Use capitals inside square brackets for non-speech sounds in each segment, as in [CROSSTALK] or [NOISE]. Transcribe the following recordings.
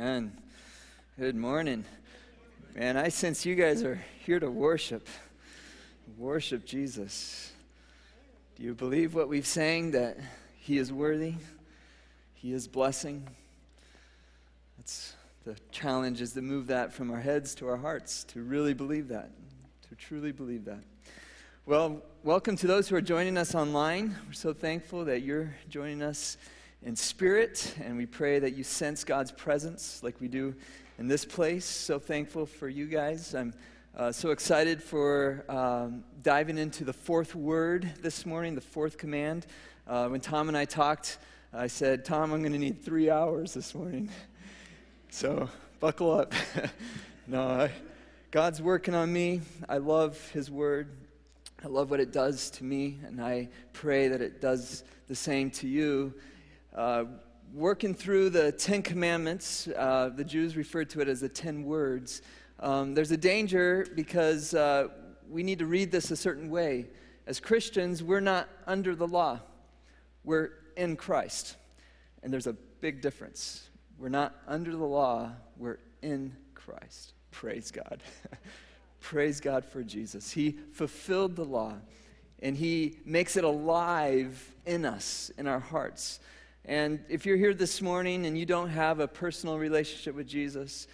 Amen. Good morning. Man, I sense you guys are here to worship. Worship Jesus. Do you believe what we've sang that He is worthy? He is blessing? That's the challenge is to move that from our heads to our hearts, to really believe that, to truly believe that. Well, welcome to those who are joining us online. We're so thankful that you're joining us in spirit, and we pray that you sense God's presence like we do in this place. So thankful for you guys. I'm uh, so excited for um, diving into the fourth word this morning, the fourth command. Uh, when Tom and I talked, I said, Tom, I'm going to need three hours this morning. [LAUGHS] so buckle up. [LAUGHS] no, I, God's working on me. I love His word. I love what it does to me, and I pray that it does the same to you. Uh, working through the Ten Commandments, uh, the Jews referred to it as the Ten Words. Um, there's a danger because uh, we need to read this a certain way. As Christians, we're not under the law, we're in Christ. And there's a big difference. We're not under the law, we're in Christ. Praise God. [LAUGHS] Praise God for Jesus. He fulfilled the law and He makes it alive in us, in our hearts. And if you're here this morning and you don't have a personal relationship with Jesus,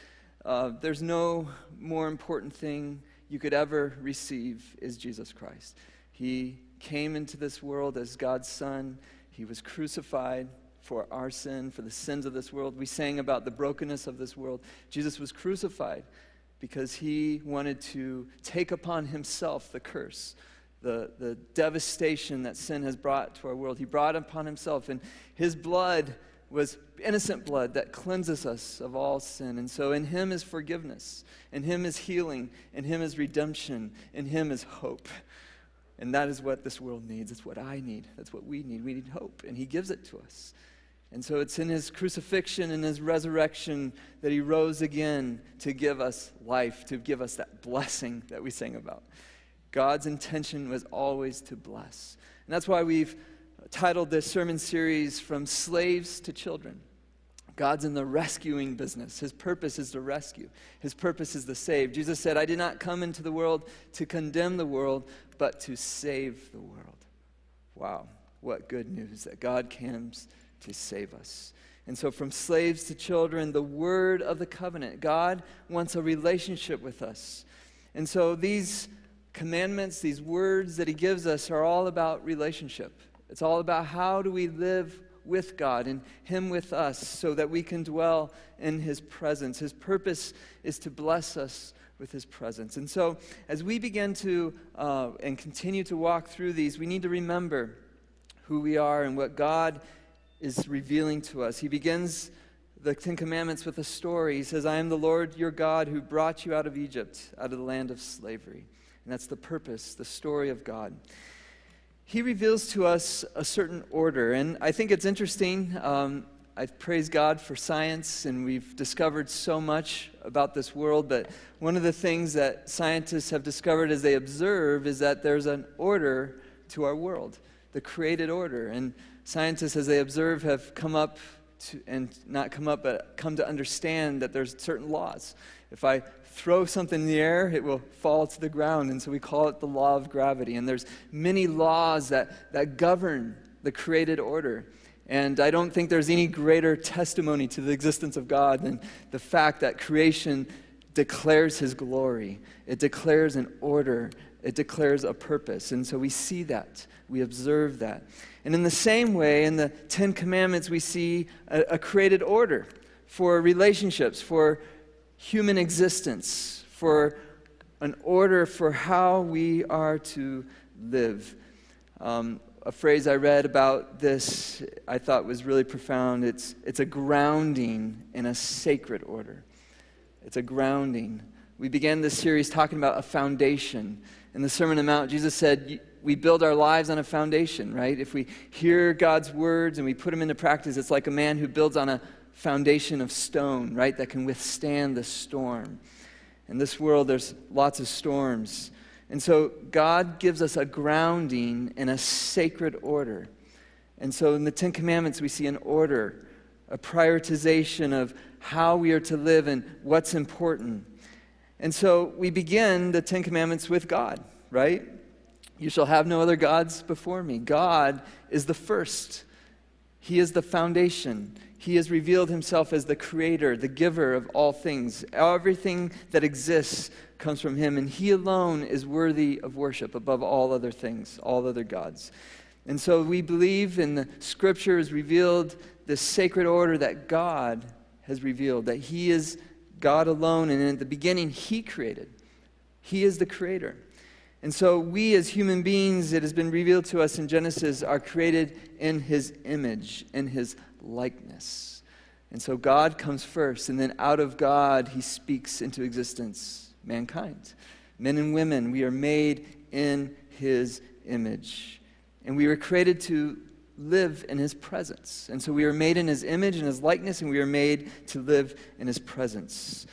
uh, there's no more important thing you could ever receive is Jesus Christ. He came into this world as God's Son. He was crucified for our sin, for the sins of this world. We sang about the brokenness of this world. Jesus was crucified because he wanted to take upon himself the curse the, the devastation that sin has brought to our world. He brought upon himself, and his blood was innocent blood that cleanses us of all sin. And so in him is forgiveness, in him is healing, in him is redemption, in him is hope. And that is what this world needs. It's what I need. That's what we need. We need hope, and he gives it to us. And so it's in his crucifixion and his resurrection that he rose again to give us life, to give us that blessing that we sing about. God's intention was always to bless. And that's why we've titled this sermon series From Slaves to Children. God's in the rescuing business. His purpose is to rescue, His purpose is to save. Jesus said, I did not come into the world to condemn the world, but to save the world. Wow, what good news that God comes to save us. And so, from slaves to children, the word of the covenant, God wants a relationship with us. And so, these commandments, these words that he gives us are all about relationship. It's all about how do we live with God and him with us so that we can dwell in his presence. His purpose is to bless us with his presence. And so, as we begin to uh, and continue to walk through these, we need to remember who we are and what God is revealing to us. He begins the Ten Commandments with a story. He says, I am the Lord your God who brought you out of Egypt, out of the land of slavery. And that's the purpose, the story of God. He reveals to us a certain order. And I think it's interesting. Um, I praise God for science, and we've discovered so much about this world. But one of the things that scientists have discovered as they observe is that there's an order to our world, the created order. And scientists, as they observe, have come up to, and not come up, but come to understand that there's certain laws. If I throw something in the air, it will fall to the ground. And so we call it the law of gravity. And there's many laws that, that govern the created order. And I don't think there's any greater testimony to the existence of God than the fact that creation declares his glory. It declares an order. It declares a purpose. And so we see that. We observe that. And in the same way, in the Ten Commandments, we see a, a created order for relationships, for human existence, for an order for how we are to live. Um, a phrase I read about this I thought was really profound. It's, it's a grounding in a sacred order. It's a grounding. We began this series talking about a foundation. In the Sermon on the Mount, Jesus said, We build our lives on a foundation, right? If we hear God's words and we put them into practice, it's like a man who builds on a foundation of stone, right, that can withstand the storm. In this world, there's lots of storms. And so God gives us a grounding in a sacred order. And so in the Ten Commandments, we see an order a prioritization of how we are to live and what's important. And so we begin the Ten Commandments with God, right? You shall have no other gods before me. God is the first, He is the foundation. He has revealed Himself as the creator, the giver of all things. Everything that exists comes from Him, and He alone is worthy of worship above all other things, all other gods. And so we believe in the scriptures revealed this sacred order that God has revealed, that He is God alone, and in the beginning, He created. He is the creator. And so, we as human beings, it has been revealed to us in Genesis, are created in His image, in His likeness. And so, God comes first, and then out of God, He speaks into existence mankind. Men and women, we are made in His image. And we were created to live in his presence. And so we are made in his image and his likeness, and we are made to live in his presence.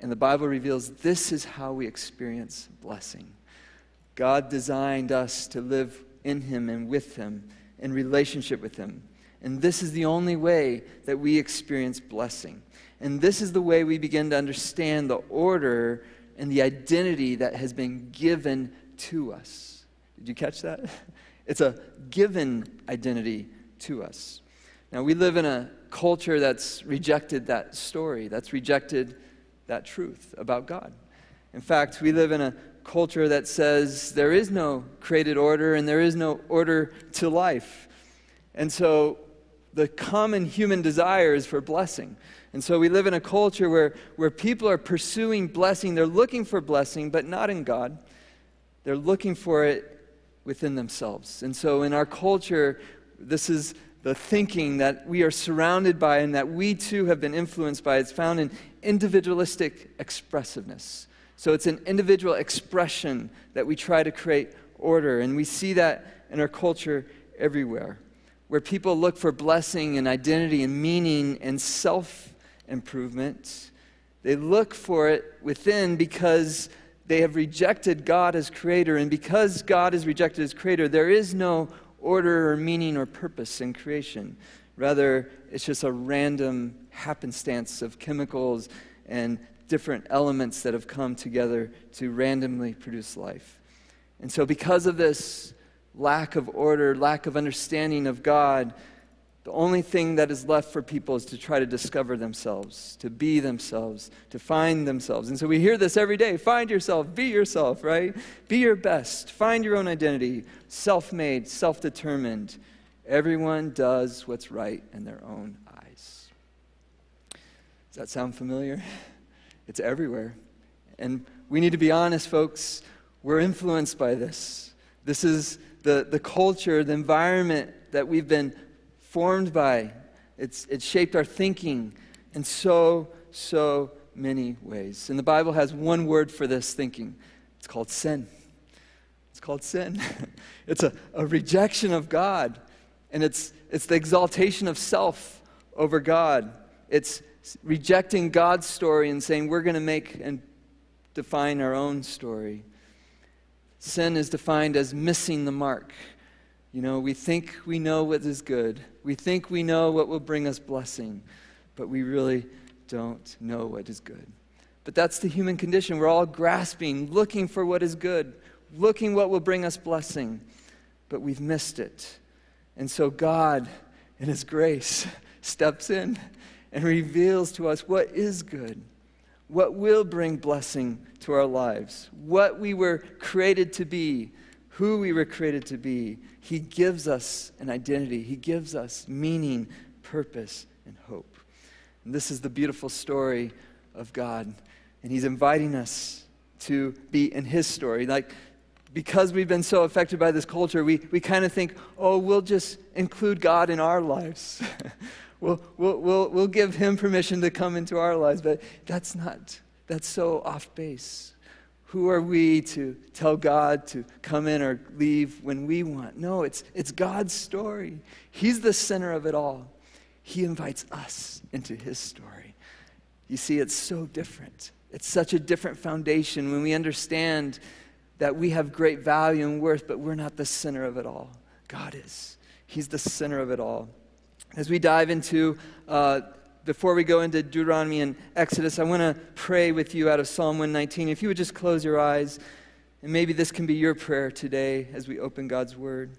And the Bible reveals this is how we experience blessing. God designed us to live in him and with him, in relationship with him. And this is the only way that we experience blessing. And this is the way we begin to understand the order and the identity that has been given to us. Did you catch that? [LAUGHS] It's a given identity to us. Now, we live in a culture that's rejected that story, that's rejected that truth about God. In fact, we live in a culture that says there is no created order and there is no order to life. And so the common human desire is for blessing. And so we live in a culture where, where people are pursuing blessing. They're looking for blessing, but not in God. They're looking for it within themselves. And so in our culture, this is the thinking that we are surrounded by and that we too have been influenced by. It's found in individualistic expressiveness. So it's an individual expression that we try to create order. And we see that in our culture everywhere, where people look for blessing and identity and meaning and self improvement. They look for it within because they have rejected God as creator, and because God is rejected as creator, there is no order or meaning or purpose in creation. Rather, it's just a random happenstance of chemicals and different elements that have come together to randomly produce life. And so, because of this lack of order, lack of understanding of God, the only thing that is left for people is to try to discover themselves, to be themselves, to find themselves. And so we hear this every day find yourself, be yourself, right? Be your best, find your own identity, self made, self determined. Everyone does what's right in their own eyes. Does that sound familiar? [LAUGHS] It's everywhere. And we need to be honest, folks. We're influenced by this. This is the, the culture, the environment that we've been formed by. It's, it's shaped our thinking in so, so many ways. And the Bible has one word for this thinking it's called sin. It's called sin. [LAUGHS] it's a, a rejection of God, and it's, it's the exaltation of self over God. It's rejecting God's story and saying we're going to make and define our own story. Sin is defined as missing the mark. You know, we think we know what is good, we think we know what will bring us blessing, but we really don't know what is good. But that's the human condition. We're all grasping, looking for what is good, looking what will bring us blessing, but we've missed it. And so God, in His grace, [LAUGHS] steps in and reveals to us what is good, what will bring blessing to our lives, what we were created to be, who we were created to be. He gives us an identity, He gives us meaning, purpose, and hope. And this is the beautiful story of God. And He's inviting us to be in His story. Like, because we've been so affected by this culture, we, we kind of think, oh, we'll just include God in our lives. [LAUGHS] we'll, we'll, we'll, we'll give Him permission to come into our lives. But that's not, that's so off base. Who are we to tell God to come in or leave when we want? No, it's, it's God's story. He's the center of it all. He invites us into His story. You see, it's so different. It's such a different foundation when we understand that we have great value and worth, but we're not the center of it all. God is. He's the center of it all. As we dive into, uh, before we go into Deuteronomy and Exodus, I want to pray with you out of Psalm 119. If you would just close your eyes, and maybe this can be your prayer today as we open God's Word.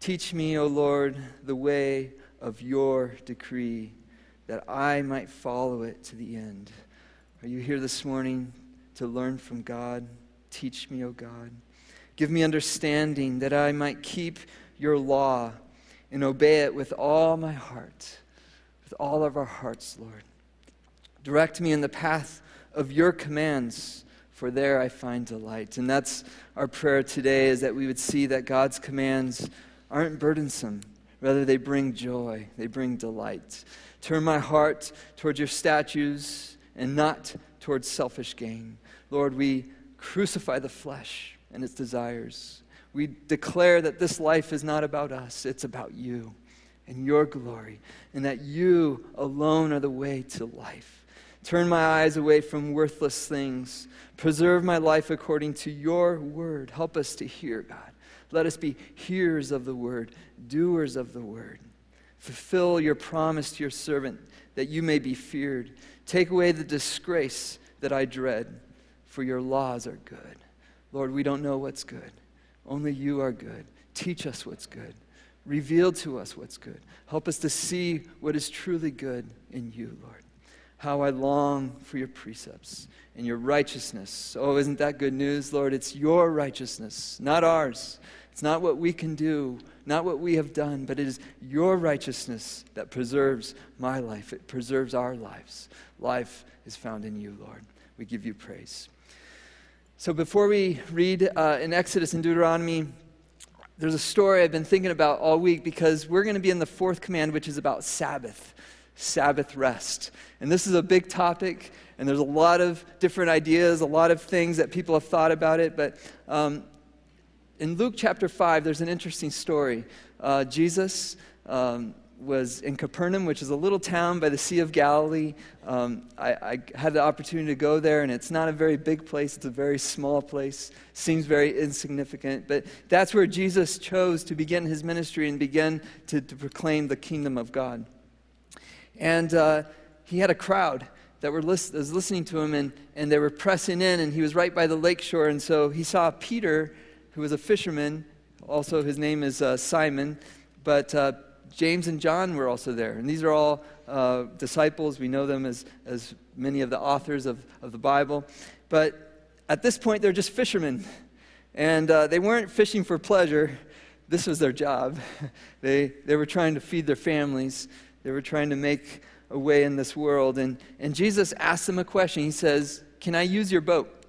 Teach me, O Lord, the way of your decree, that I might follow it to the end. Are you here this morning to learn from God? Teach me, O God. Give me understanding that I might keep your law and obey it with all my heart, with all of our hearts, Lord. Direct me in the path of your commands, for there I find delight. And that's our prayer today is that we would see that God's commands aren't burdensome. Rather, they bring joy, they bring delight. Turn my heart towards your statutes and not towards selfish gain. Lord, we crucify the flesh and its desires we declare that this life is not about us, it's about you and your glory, and that you alone are the way to life. Turn my eyes away from worthless things. Preserve my life according to your word. Help us to hear, God. Let us be hearers of the word, doers of the word. Fulfill your promise to your servant that you may be feared. Take away the disgrace that I dread, for your laws are good. Lord, we don't know what's good. Only you are good. Teach us what's good. Reveal to us what's good. Help us to see what is truly good in you, Lord. How I long for your precepts and your righteousness. Oh, isn't that good news, Lord? It's your righteousness, not ours. It's not what we can do, not what we have done, but it is your righteousness that preserves my life. It preserves our lives. Life is found in you, Lord. We give you praise. So before we read uh, in Exodus and Deuteronomy, there's a story I've been thinking about all week because we're going to be in the fourth command, which is about Sabbath, Sabbath rest. And this is a big topic, and there's a lot of different ideas, a lot of things that people have thought about it. But um, in Luke chapter 5, there's an interesting story. Uh, Jesus. Um, was in Capernaum, which is a little town by the Sea of Galilee. Um, I, I, had the opportunity to go there, and it's not a very big place. It's a very small place. Seems very insignificant. But that's where Jesus chose to begin his ministry and begin to, to proclaim the kingdom of God. And uh, he had a crowd that were list- was listening to him, and, and they were pressing in, and he was right by the lake shore. And so he saw Peter, who was a fisherman. Also, his name is uh, Simon. But uh, James and John were also there. And these are all uh, disciples. We know them as, as many of the authors of, of the Bible. But at this point, they're just fishermen. And uh, they weren't fishing for pleasure, this was their job. [LAUGHS] they, they were trying to feed their families, they were trying to make a way in this world. And, and Jesus asked them a question. He says, Can I use your boat?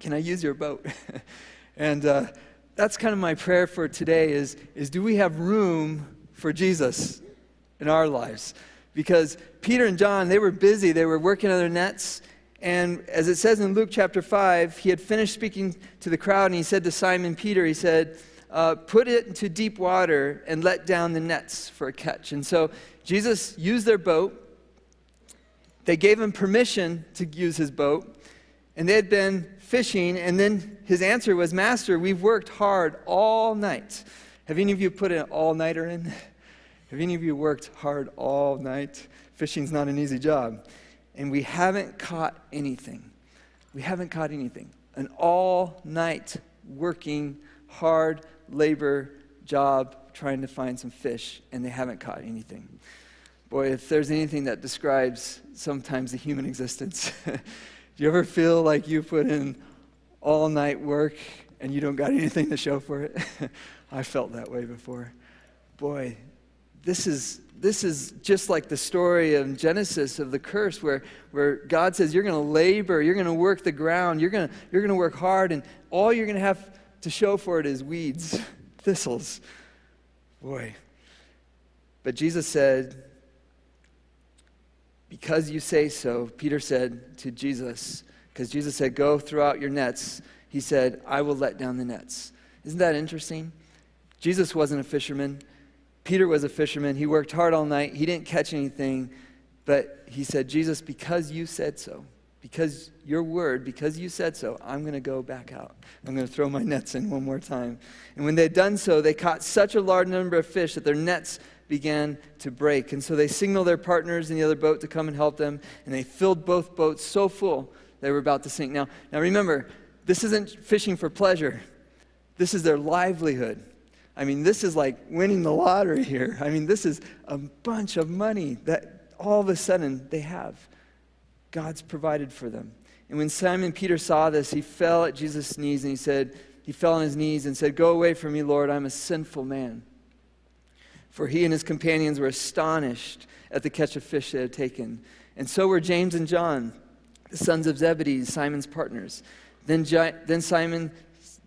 Can I use your boat? [LAUGHS] and uh, that's kind of my prayer for today is, is do we have room for Jesus in our lives. Because Peter and John, they were busy, they were working on their nets. And as it says in Luke chapter 5, he had finished speaking to the crowd and he said to Simon Peter, he said, uh, Put it into deep water and let down the nets for a catch. And so Jesus used their boat. They gave him permission to use his boat. And they had been fishing. And then his answer was, Master, we've worked hard all night have any of you put an all nighter in? Have any of you worked hard all night? Fishing's not an easy job. And we haven't caught anything. We haven't caught anything. An all night working, hard labor job trying to find some fish, and they haven't caught anything. Boy, if there's anything that describes sometimes the human existence, [LAUGHS] do you ever feel like you put in all night work and you don't got anything to show for it? [LAUGHS] I felt that way before. Boy, this is, this is just like the story of Genesis of the curse, where, where God says, You're going to labor, you're going to work the ground, you're going you're to work hard, and all you're going to have to show for it is weeds, [LAUGHS] thistles. Boy. But Jesus said, Because you say so, Peter said to Jesus, because Jesus said, Go throw out your nets, he said, I will let down the nets. Isn't that interesting? Jesus wasn't a fisherman. Peter was a fisherman. He worked hard all night. He didn't catch anything. But he said, Jesus, because you said so, because your word, because you said so, I'm going to go back out. I'm going to throw my [LAUGHS] nets in one more time. And when they'd done so, they caught such a large number of fish that their nets began to break. And so they signaled their partners in the other boat to come and help them, and they filled both boats so full they were about to sink. Now, now remember, this isn't fishing for pleasure. This is their livelihood. I mean, this is like winning the lottery here. I mean, this is a bunch of money that all of a sudden they have. God's provided for them. And when Simon Peter saw this, he fell at Jesus' knees and he said, he fell on his knees and said, Go away from me, Lord, I'm a sinful man. For he and his companions were astonished at the catch of fish they had taken. And so were James and John, the sons of Zebedee, Simon's partners. Then, then Simon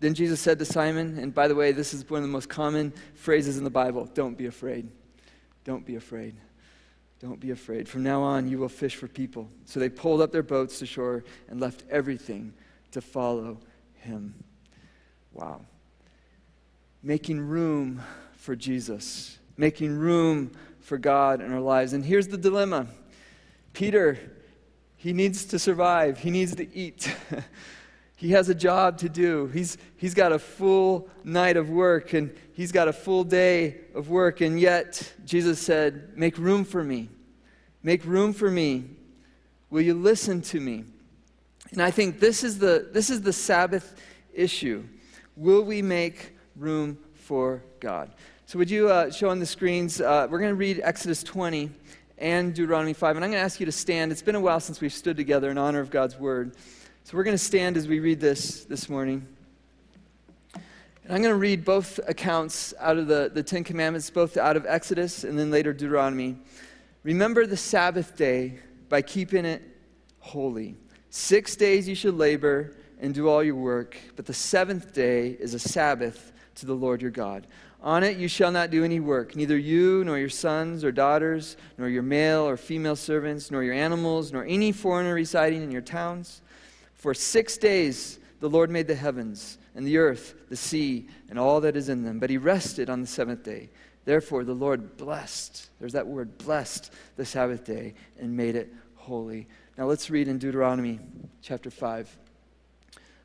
then Jesus said to Simon, and by the way, this is one of the most common phrases in the Bible don't be afraid. Don't be afraid. Don't be afraid. From now on, you will fish for people. So they pulled up their boats to shore and left everything to follow him. Wow. Making room for Jesus, making room for God in our lives. And here's the dilemma Peter, he needs to survive, he needs to eat. [LAUGHS] he has a job to do. He's, he's got a full night of work and he's got a full day of work. And yet, Jesus said, Make room for me. Make room for me. Will you listen to me? And I think this is the, this is the Sabbath issue. Will we make room for God? So, would you uh, show on the screens? Uh, we're going to read Exodus 20 and Deuteronomy 5. And I'm going to ask you to stand. It's been a while since we've stood together in honor of God's word. So we're going to stand as we read this this morning. And I'm going to read both accounts out of the, the Ten Commandments, both out of Exodus and then later Deuteronomy. Remember the Sabbath day by keeping it holy. Six days you should labor and do all your work, but the seventh day is a Sabbath to the Lord your God. On it you shall not do any work, neither you, nor your sons or daughters, nor your male or female servants, nor your animals, nor any foreigner residing in your towns for six days the Lord made the heavens and the earth, the sea, and all that is in them. But he rested on the seventh day. Therefore, the Lord blessed, there's that word, blessed the Sabbath day and made it holy. Now let's read in Deuteronomy chapter 5.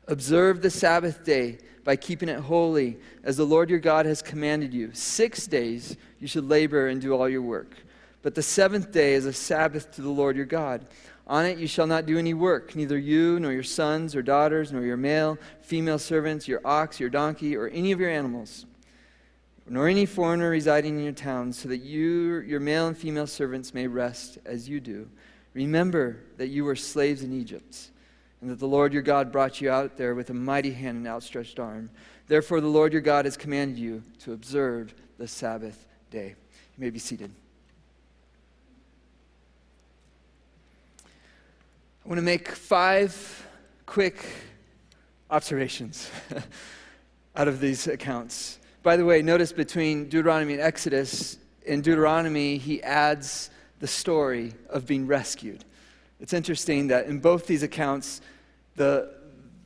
Observe the Sabbath day by keeping it holy, as the Lord your God has commanded you. Six days you should labor and do all your work. But the seventh day is a Sabbath to the Lord your God. On it you shall not do any work, neither you, nor your sons or daughters, nor your male, female servants, your ox, your donkey, or any of your animals, nor any foreigner residing in your towns, so that you, your male and female servants may rest as you do. Remember that you were slaves in Egypt, and that the Lord your God brought you out there with a mighty hand and outstretched arm. Therefore, the Lord your God has commanded you to observe the Sabbath day. You may be seated. I want to make five quick observations [LAUGHS] out of these accounts. By the way, notice between Deuteronomy and Exodus, in Deuteronomy, he adds the story of being rescued. It's interesting that in both these accounts, the,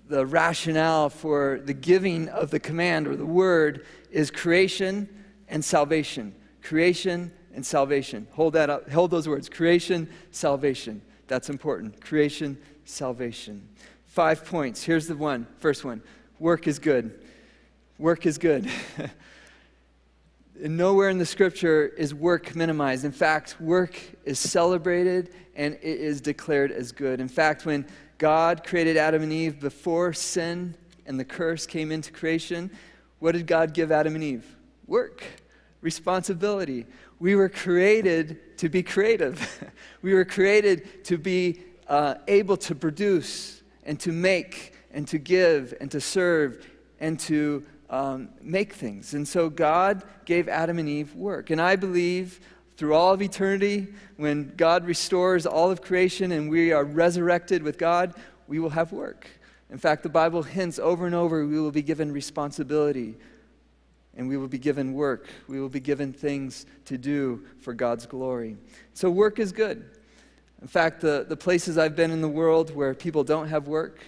the rationale for the giving of the command or the word is creation and salvation. Creation and salvation. Hold that up. Hold those words. Creation, salvation. That's important. Creation, salvation. Five points. Here's the one. First one work is good. Work is good. [LAUGHS] Nowhere in the scripture is work minimized. In fact, work is celebrated and it is declared as good. In fact, when God created Adam and Eve before sin and the curse came into creation, what did God give Adam and Eve? Work, responsibility. We were created to be creative. [LAUGHS] we were created to be uh, able to produce and to make and to give and to serve and to um, make things. And so God gave Adam and Eve work. And I believe through all of eternity, when God restores all of creation and we are resurrected with God, we will have work. In fact, the Bible hints over and over we will be given responsibility and we will be given work. We will be given things to do for God's glory. So, work is good. In fact, the, the places I've been in the world where people don't have work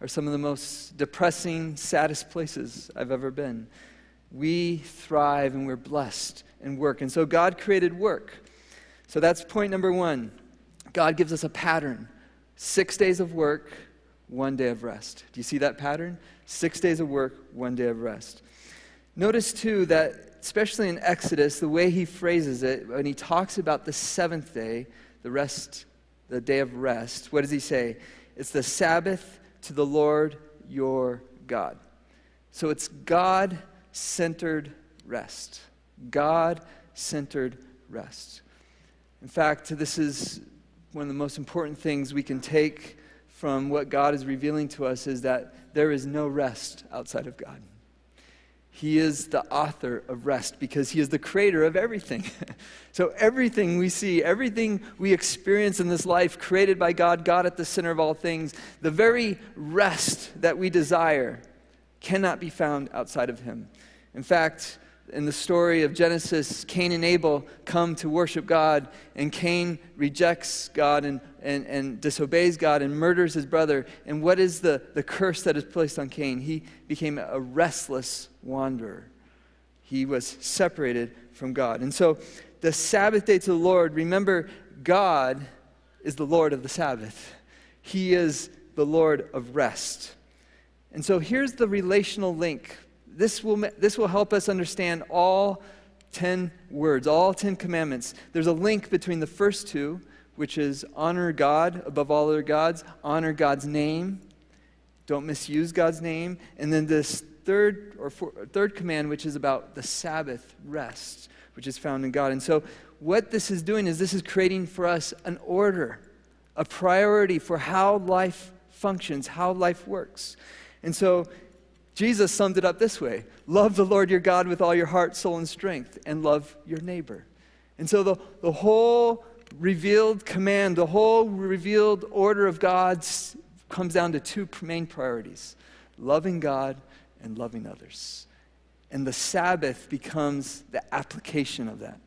are some of the most depressing, saddest places I've ever been. We thrive and we're blessed in work. And so, God created work. So, that's point number one. God gives us a pattern six days of work, one day of rest. Do you see that pattern? Six days of work, one day of rest. Notice, too, that especially in Exodus, the way he phrases it, when he talks about the seventh day, the rest, the day of rest, what does he say? It's the Sabbath to the Lord your God. So it's God centered rest. God centered rest. In fact, this is one of the most important things we can take from what God is revealing to us is that there is no rest outside of God. He is the author of rest because He is the creator of everything. [LAUGHS] so, everything we see, everything we experience in this life, created by God, God at the center of all things, the very rest that we desire cannot be found outside of Him. In fact, in the story of Genesis, Cain and Abel come to worship God, and Cain rejects God and, and, and disobeys God and murders his brother. And what is the, the curse that is placed on Cain? He became a restless wanderer. He was separated from God. And so, the Sabbath day to the Lord, remember, God is the Lord of the Sabbath, He is the Lord of rest. And so, here's the relational link this will, this will help us understand all 10 words, all 10 commandments. There's a link between the first two, which is honor God above all other gods, honor God's name, don't misuse God's name, and then this third or four, third command, which is about the Sabbath rest, which is found in God. And so, what this is doing is this is creating for us an order, a priority for how life functions, how life works. And so, Jesus summed it up this way Love the Lord your God with all your heart, soul, and strength, and love your neighbor. And so the, the whole revealed command, the whole revealed order of God's comes down to two main priorities loving God and loving others. And the Sabbath becomes the application of that.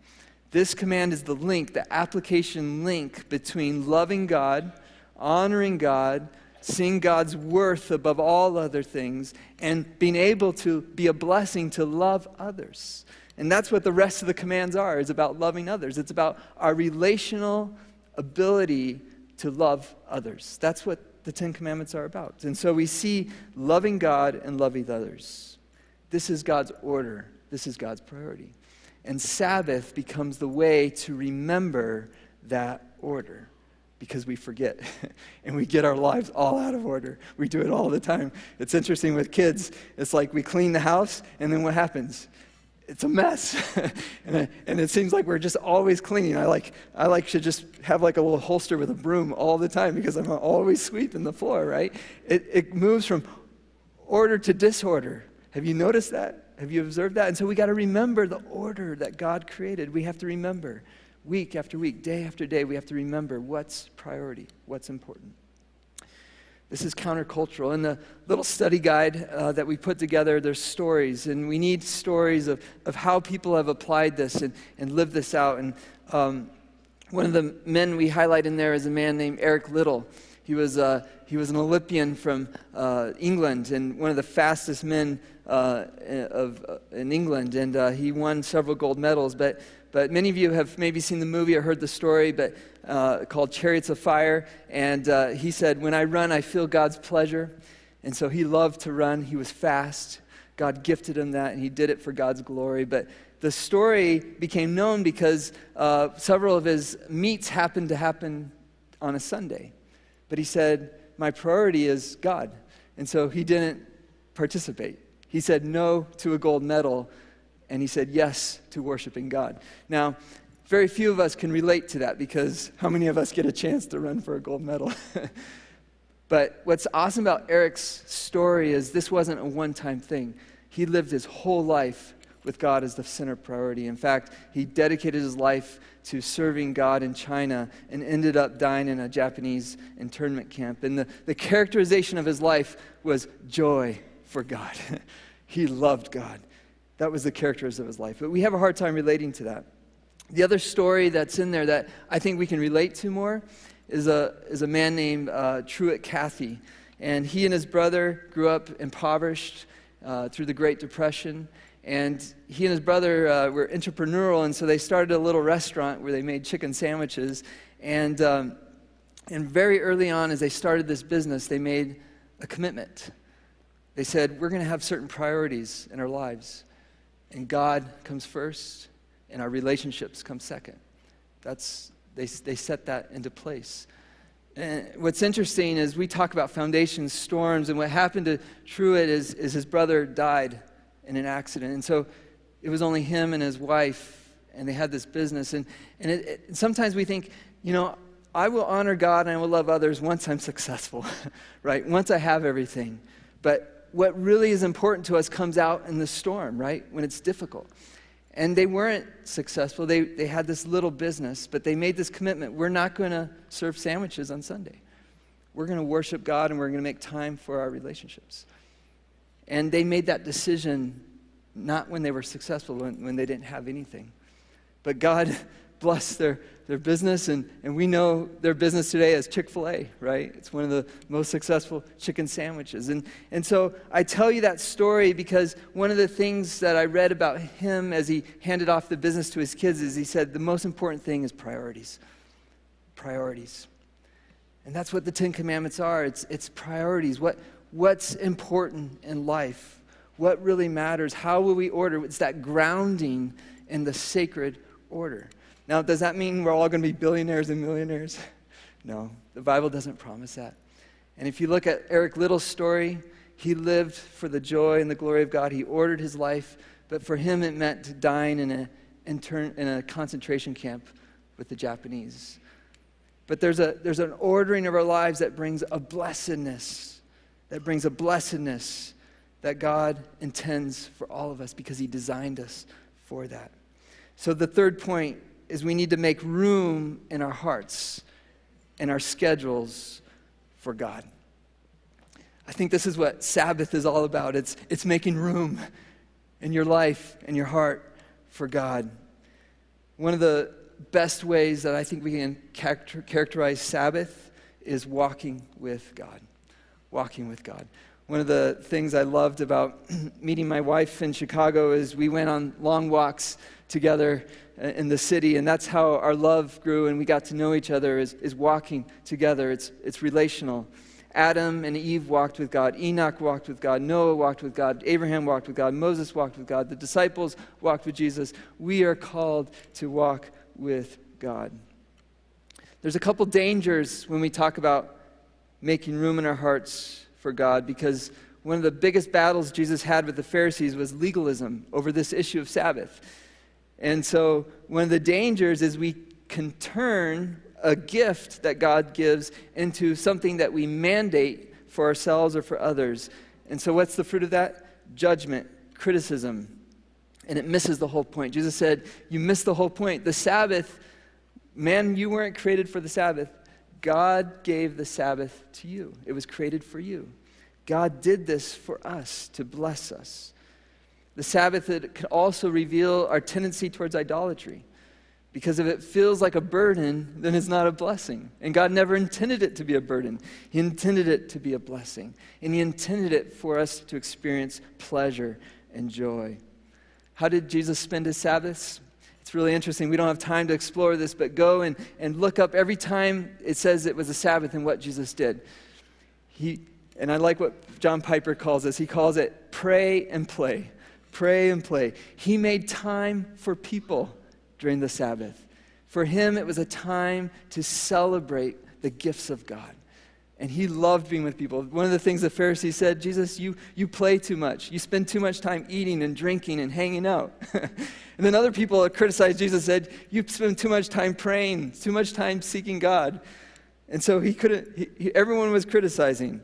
This command is the link, the application link between loving God, honoring God, seeing God's worth above all other things, and being able to be a blessing to love others. And that's what the rest of the commands are, is about loving others. It's about our relational ability to love others. That's what the Ten Commandments are about. And so we see loving God and loving others. This is God's order. This is God's priority. And Sabbath becomes the way to remember that order because we forget [LAUGHS] and we get our lives all out of order. We do it all the time. It's interesting with kids. It's like we clean the house, and then what happens? It's a mess. [LAUGHS] and, and it seems like we're just always cleaning. I like, I like to just have like a little holster with a broom all the time because I'm always sweeping the floor, right? It, it moves from order to disorder. Have you noticed that? Have you observed that? And so we got to remember the order that God created. We have to remember week after week, day after day, we have to remember what's priority, what's important. This is countercultural. In the little study guide uh, that we put together, there's stories, and we need stories of, of how people have applied this and, and lived this out. And um, one of the men we highlight in there is a man named Eric Liddell. He was, uh, he was an Olympian from uh, England and one of the fastest men uh, of, uh, in England, and uh, he won several gold medals. But but many of you have maybe seen the movie or heard the story, but uh, called Chariots of Fire. And uh, he said, "When I run, I feel God's pleasure." And so he loved to run. He was fast. God gifted him that, and he did it for God's glory. But the story became known because uh, several of his meets happened to happen on a Sunday. But he said, My priority is God. And so he didn't participate. He said no to a gold medal and he said yes to worshiping God. Now, very few of us can relate to that because how many of us get a chance to run for a gold medal? [LAUGHS] but what's awesome about Eric's story is this wasn't a one time thing. He lived his whole life with God as the center priority. In fact, he dedicated his life to serving God in China and ended up dying in a Japanese internment camp. And the, the characterization of his life was joy for God. [LAUGHS] he loved God. That was the characters of his life. But we have a hard time relating to that. The other story that's in there that I think we can relate to more is a, is a man named uh, Truett Cathy. And he and his brother grew up impoverished uh, through the Great Depression. And he and his brother uh, were entrepreneurial, and so they started a little restaurant where they made chicken sandwiches. And, um, and very early on, as they started this business, they made a commitment. They said, We're going to have certain priorities in our lives. And God comes first, and our relationships come second. That's, they, they set that into place. And what's interesting is we talk about foundations, storms, and what happened to Truett is, is his brother died in an accident. And so it was only him and his wife, and they had this business. And, and it, it, sometimes we think, you know, I will honor God and I will love others once I'm successful, [LAUGHS] right? Once I have everything. But what really is important to us comes out in the storm, right? When it's difficult. And they weren't successful. They, they had this little business, but they made this commitment we're not going to serve sandwiches on Sunday. We're going to worship God and we're going to make time for our relationships. And they made that decision not when they were successful, when, when they didn't have anything. But God [LAUGHS] blessed their, their business, and, and we know their business today as Chick fil A, right? It's one of the most successful chicken sandwiches. And, and so I tell you that story because one of the things that I read about him as he handed off the business to his kids is he said, the most important thing is priorities. Priorities. And that's what the Ten Commandments are it's, it's priorities. What, what's important in life? What really matters? How will we order? It's that grounding in the sacred order. Now, does that mean we're all going to be billionaires and millionaires? [LAUGHS] No, the Bible doesn't promise that. And if you look at Eric Liddell's story, he lived for the joy and the glory of God. He ordered his life, but for him it meant dying in a, in a concentration camp with the Japanese. But there's, a, there's an ordering of our lives that brings a blessedness, that brings a blessedness that God intends for all of us because he designed us for that. So the third point is we need to make room in our hearts and our schedules for God. I think this is what Sabbath is all about. It's, it's making room in your life and your heart for God. One of the best ways that I think we can character, characterize Sabbath is walking with God. Walking with God. One of the things I loved about [CLEARS THROAT] meeting my wife in Chicago is we went on long walks together Uh, in the city, and that's how our love grew and we got to know each other is, is walking together. It's, it's relational. Adam and Eve walked with God. Enoch walked with God. Noah walked with God. Abraham walked with God. Moses walked with God. The disciples walked with Jesus. We are called to walk with God. There's a couple dangers when we talk about making room in our hearts for God because one of the biggest battles Jesus had with the Pharisees was legalism over this issue of Sabbath. And so, one of the dangers is we can turn a gift that God gives into something that we mandate for ourselves or for others. And so, what's the fruit of that? Judgment, criticism. And it misses the whole point. Jesus said, You missed the whole point. The Sabbath, man, you weren't created for the Sabbath. God gave the Sabbath to you, it was created for you. God did this for us to bless us. The Sabbath can also reveal our tendency towards idolatry. Because if it feels like a burden, then it's not a blessing. And God never intended it to be a burden. He intended it to be a blessing. And He intended it for us to experience pleasure and joy. How did Jesus spend his Sabbaths? It's really interesting. We don't have time to explore this, but go and, and look up every time it says it was a Sabbath and what Jesus did. He, and I like what John Piper calls this. He calls it pray and play pray and play. He made time for people during the Sabbath. For him, it was a time to celebrate the gifts of God. And he loved being with people. One of the things the Pharisees said, Jesus, you, you play too much. You spend too much time eating and drinking and hanging out. [LAUGHS] and then other people criticized Jesus, said, You spend too much time praying, too much time seeking God. And so he couldn't, he, he, everyone was criticizing.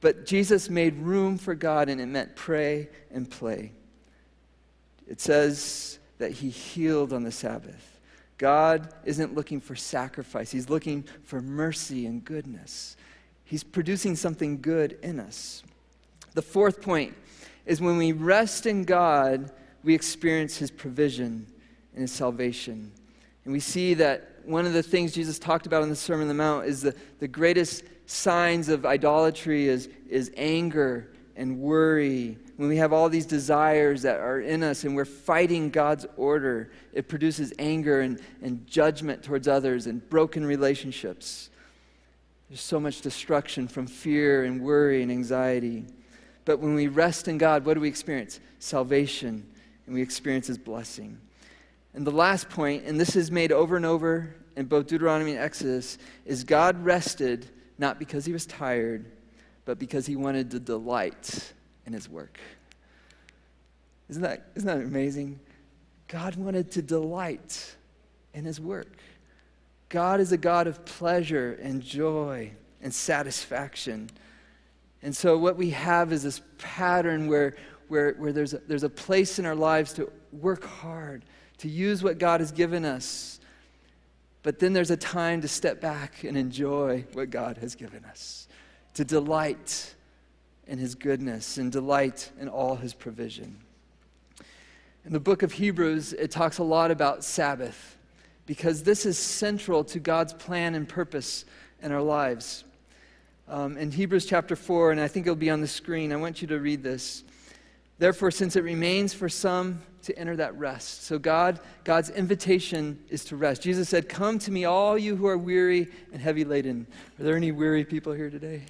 But Jesus made room for God, and it meant pray and play. It says that he healed on the Sabbath. God isn't looking for sacrifice, he's looking for mercy and goodness. He's producing something good in us. The fourth point is when we rest in God, we experience his provision and his salvation. And we see that one of the things Jesus talked about in the Sermon on the Mount is the, the greatest signs of idolatry is, is anger and worry when we have all these desires that are in us and we're fighting God's order, it produces anger and, and judgment towards others and broken relationships. There's so much destruction from fear and worry and anxiety. But when we rest in God, what do we experience? Salvation and we experience his blessing. And the last point, and this is made over and over in both Deuteronomy and Exodus, is God rested not because he was tired, but because he wanted to delight in his work. Isn't that, isn't that amazing? God wanted to delight in his work. God is a God of pleasure and joy and satisfaction. And so, what we have is this pattern where, where, where there's, a, there's a place in our lives to work hard, to use what God has given us. But then there's a time to step back and enjoy what God has given us, to delight in His goodness and delight in all His provision. In the book of Hebrews, it talks a lot about Sabbath because this is central to God's plan and purpose in our lives. Um, in Hebrews chapter 4, and I think it'll be on the screen, I want you to read this. Therefore, since it remains for some to enter that rest. So God, God's invitation is to rest. Jesus said, Come to me, all you who are weary and heavy laden. Are there any weary people here today?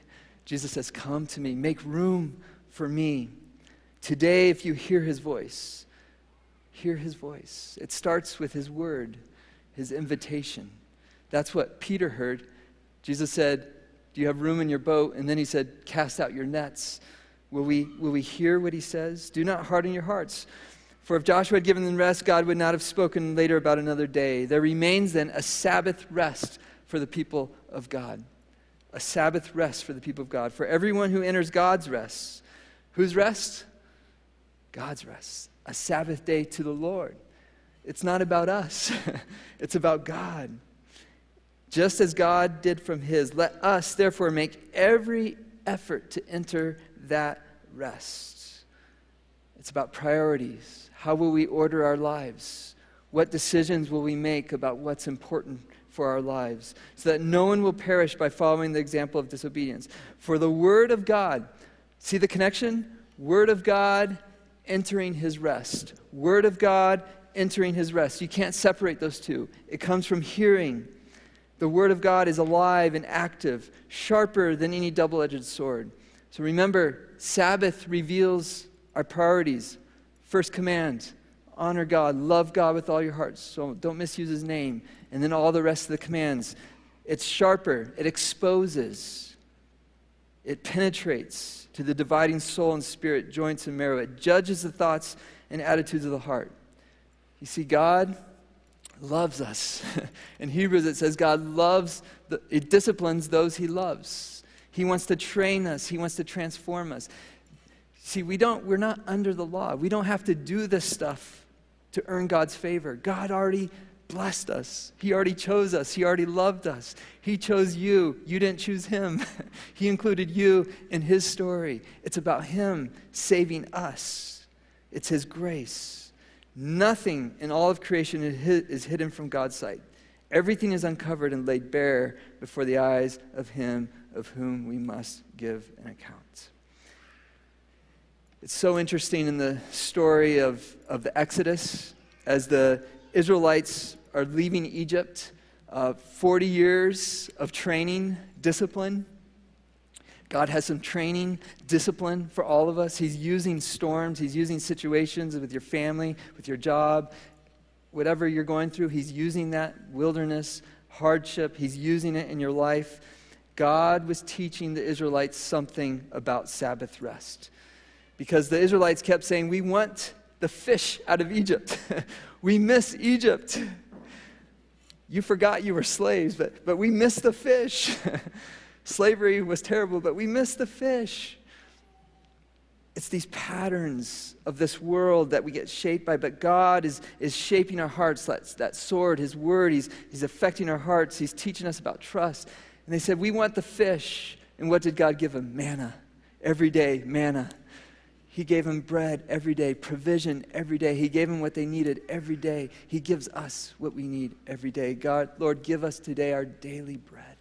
Jesus says, Come to me, make room for me. Today, if you hear his voice, hear his voice. It starts with his word, his invitation. That's what Peter heard. Jesus said, Do you have room in your boat? And then he said, Cast out your nets. Will we, will we hear what he says? Do not harden your hearts. For if Joshua had given them rest, God would not have spoken later about another day. There remains then a Sabbath rest for the people of God. A Sabbath rest for the people of God. For everyone who enters God's rest, whose rest? God's rest. A Sabbath day to the Lord. It's not about us, [LAUGHS] it's about God. Just as God did from his, let us therefore make every effort to enter that rest. It's about priorities. How will we order our lives? What decisions will we make about what's important for our lives? So that no one will perish by following the example of disobedience. For the Word of God, see the connection? Word of God entering His rest. Word of God entering His rest. You can't separate those two. It comes from hearing. The Word of God is alive and active, sharper than any double edged sword so remember, Sabbath reveals our priorities. First command honor God, love God with all your heart. So don't misuse his name. And then all the rest of the commands. It's sharper, it exposes, it penetrates to the dividing soul and spirit, joints and marrow. It judges the thoughts and attitudes of the heart. You see, God loves us. [LAUGHS] In Hebrews, it says God loves, the, it disciplines those he loves. He wants to train us, He wants to transform us. See, we don't, we're not under the law. We don't have to do this stuff to earn God's favor. God already blessed us. He already chose us. He already loved us. He chose you. You didn't choose Him. [LAUGHS] he included you in His story. It's about Him saving us, it's His grace. Nothing in all of creation is hidden from God's sight. Everything is uncovered and laid bare before the eyes of Him of whom we must give an account. It's so interesting in the story of, of the Exodus as the Israelites are leaving Egypt, uh, 40 years of training, discipline. God has some training, discipline for all of us. He's using storms, He's using situations with your family, with your job, whatever you're going through. He's using that wilderness, hardship, He's using it in your life God was teaching the Israelites something about Sabbath rest. Because the Israelites kept saying, We want the fish out of Egypt. [LAUGHS] we miss Egypt. You forgot you were slaves, but, but we miss the fish. [LAUGHS] Slavery was terrible, but we miss the fish. It's these patterns of this world that we get shaped by, but God is, is shaping our hearts. That, that sword, His word, he's, he's affecting our hearts. He's teaching us about trust. And they said, We want the fish. And what did God give them? Manna. Every day, manna. He gave them bread every day, provision every day. He gave them what they needed every day. He gives us what we need every day. God, Lord, give us today our daily bread.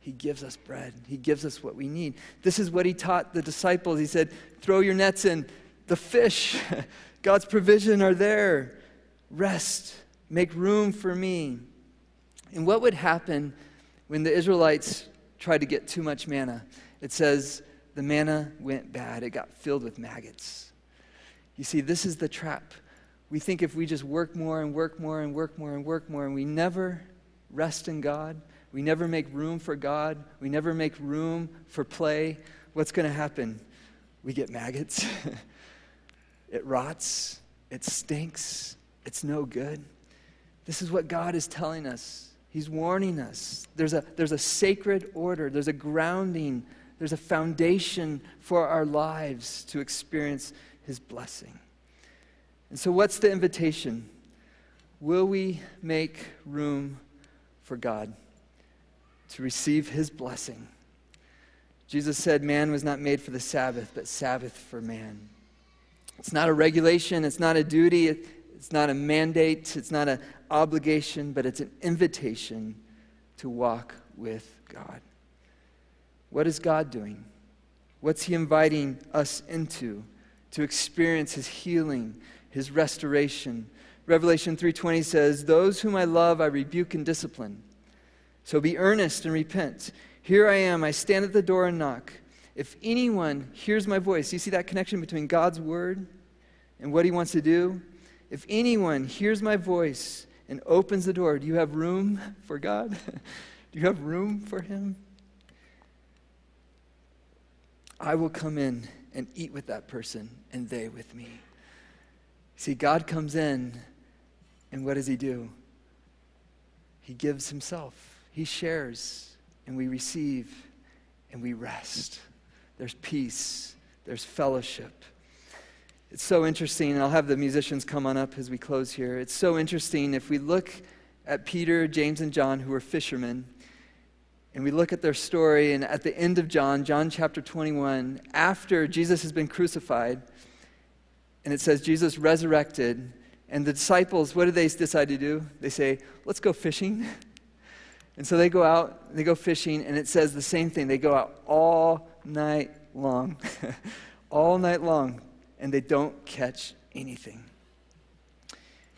He gives us bread. He gives us what we need. This is what he taught the disciples. He said, Throw your nets in. The fish, [LAUGHS] God's provision are there. Rest. Make room for me. And what would happen when the Israelites tried to get too much manna, it says the manna went bad. It got filled with maggots. You see, this is the trap. we think if we just work more and work more and work more and work more, and we never rest in God, we never make room for God, we never make room for play, what's going to happen? We get maggots, [LAUGHS] it rots, it stinks, it's no good. This is what God is telling us. He's warning us. There's a, there's a sacred order, there's a grounding, there's a foundation for our lives to experience His blessing. And so, what's the invitation? Will we make room for God to receive His blessing? Jesus said, Man was not made for the Sabbath, but Sabbath for man. It's not a regulation, it's not a duty, it's not a mandate, it's not an obligation, but it's an invitation to walk with God. What is God doing? What's He inviting us into to experience His healing, his restoration. Revelation 3:20 says, "Those whom I love I rebuke and discipline. So be earnest and repent. Here I am, I stand at the door and knock. If anyone hears my voice, you see that connection between God's word and what he wants to do? If anyone hears my voice and opens the door, do you have room for God? [LAUGHS] do you have room for him? I will come in and eat with that person and they with me. See, God comes in, and what does He do? He gives Himself, He shares, and we receive, and we rest. There's peace, there's fellowship. It's so interesting, and I'll have the musicians come on up as we close here. It's so interesting if we look at Peter, James, and John, who were fishermen, and we look at their story, and at the end of John, John chapter 21, after Jesus has been crucified, and it says Jesus resurrected. And the disciples, what do they decide to do? They say, let's go fishing. [LAUGHS] And so they go out, they go fishing, and it says the same thing. They go out all night long, [LAUGHS] all night long, and they don't catch anything.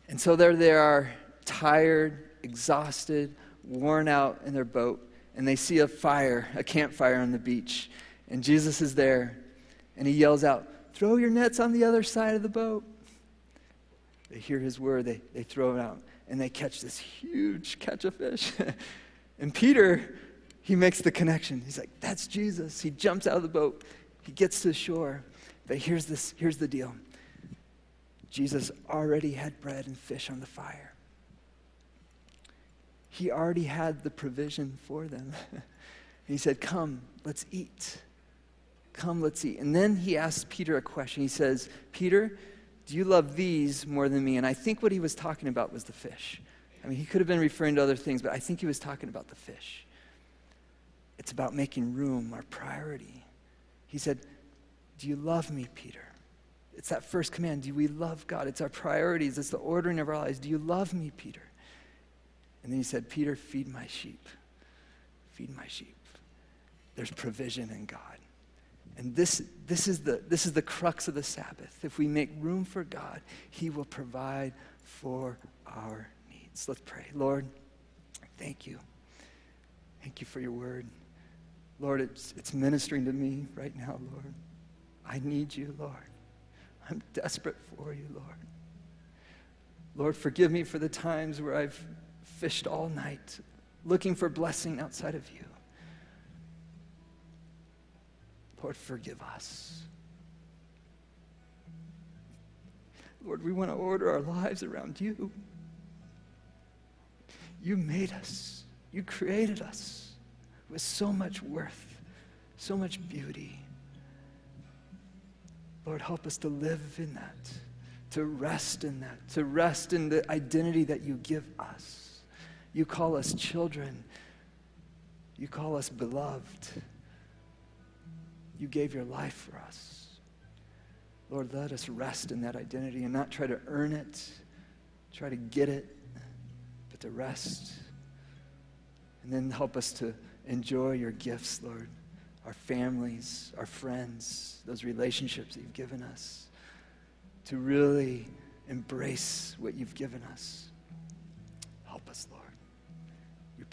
And so there they are, tired, exhausted, worn out in their boat, and they see a fire, a campfire on the beach. And Jesus is there, and he yells out, Throw your nets on the other side of the boat. They hear his word, they, they throw it out, and they catch this huge catch of fish. [LAUGHS] and Peter, he makes the connection. He's like, That's Jesus. He jumps out of the boat, he gets to the shore. But here's, this, here's the deal Jesus already had bread and fish on the fire. He already had the provision for them. [LAUGHS] he said, Come, let's eat. Come, let's eat. And then he asks Peter a question. He says, Peter, do you love these more than me? And I think what he was talking about was the fish. I mean, he could have been referring to other things, but I think he was talking about the fish. It's about making room, our priority. He said, Do you love me, Peter? It's that first command. Do we love God? It's our priorities, it's the ordering of our lives. Do you love me, Peter? And then he said, Peter, feed my sheep. Feed my sheep. There's provision in God. And this, this, is the, this is the crux of the Sabbath. If we make room for God, He will provide for our needs. Let's pray. Lord, thank you. Thank you for your word. Lord, it's, it's ministering to me right now, Lord. I need you, Lord. I'm desperate for you, Lord. Lord, forgive me for the times where I've fished all night looking for blessing outside of you. Lord, forgive us. Lord, we want to order our lives around you. You made us, you created us with so much worth, so much beauty. Lord, help us to live in that, to rest in that, to rest in the identity that you give us. You call us children, you call us beloved. You gave your life for us. Lord, let us rest in that identity and not try to earn it, try to get it, but to rest. And then help us to enjoy your gifts, Lord, our families, our friends, those relationships that you've given us, to really embrace what you've given us.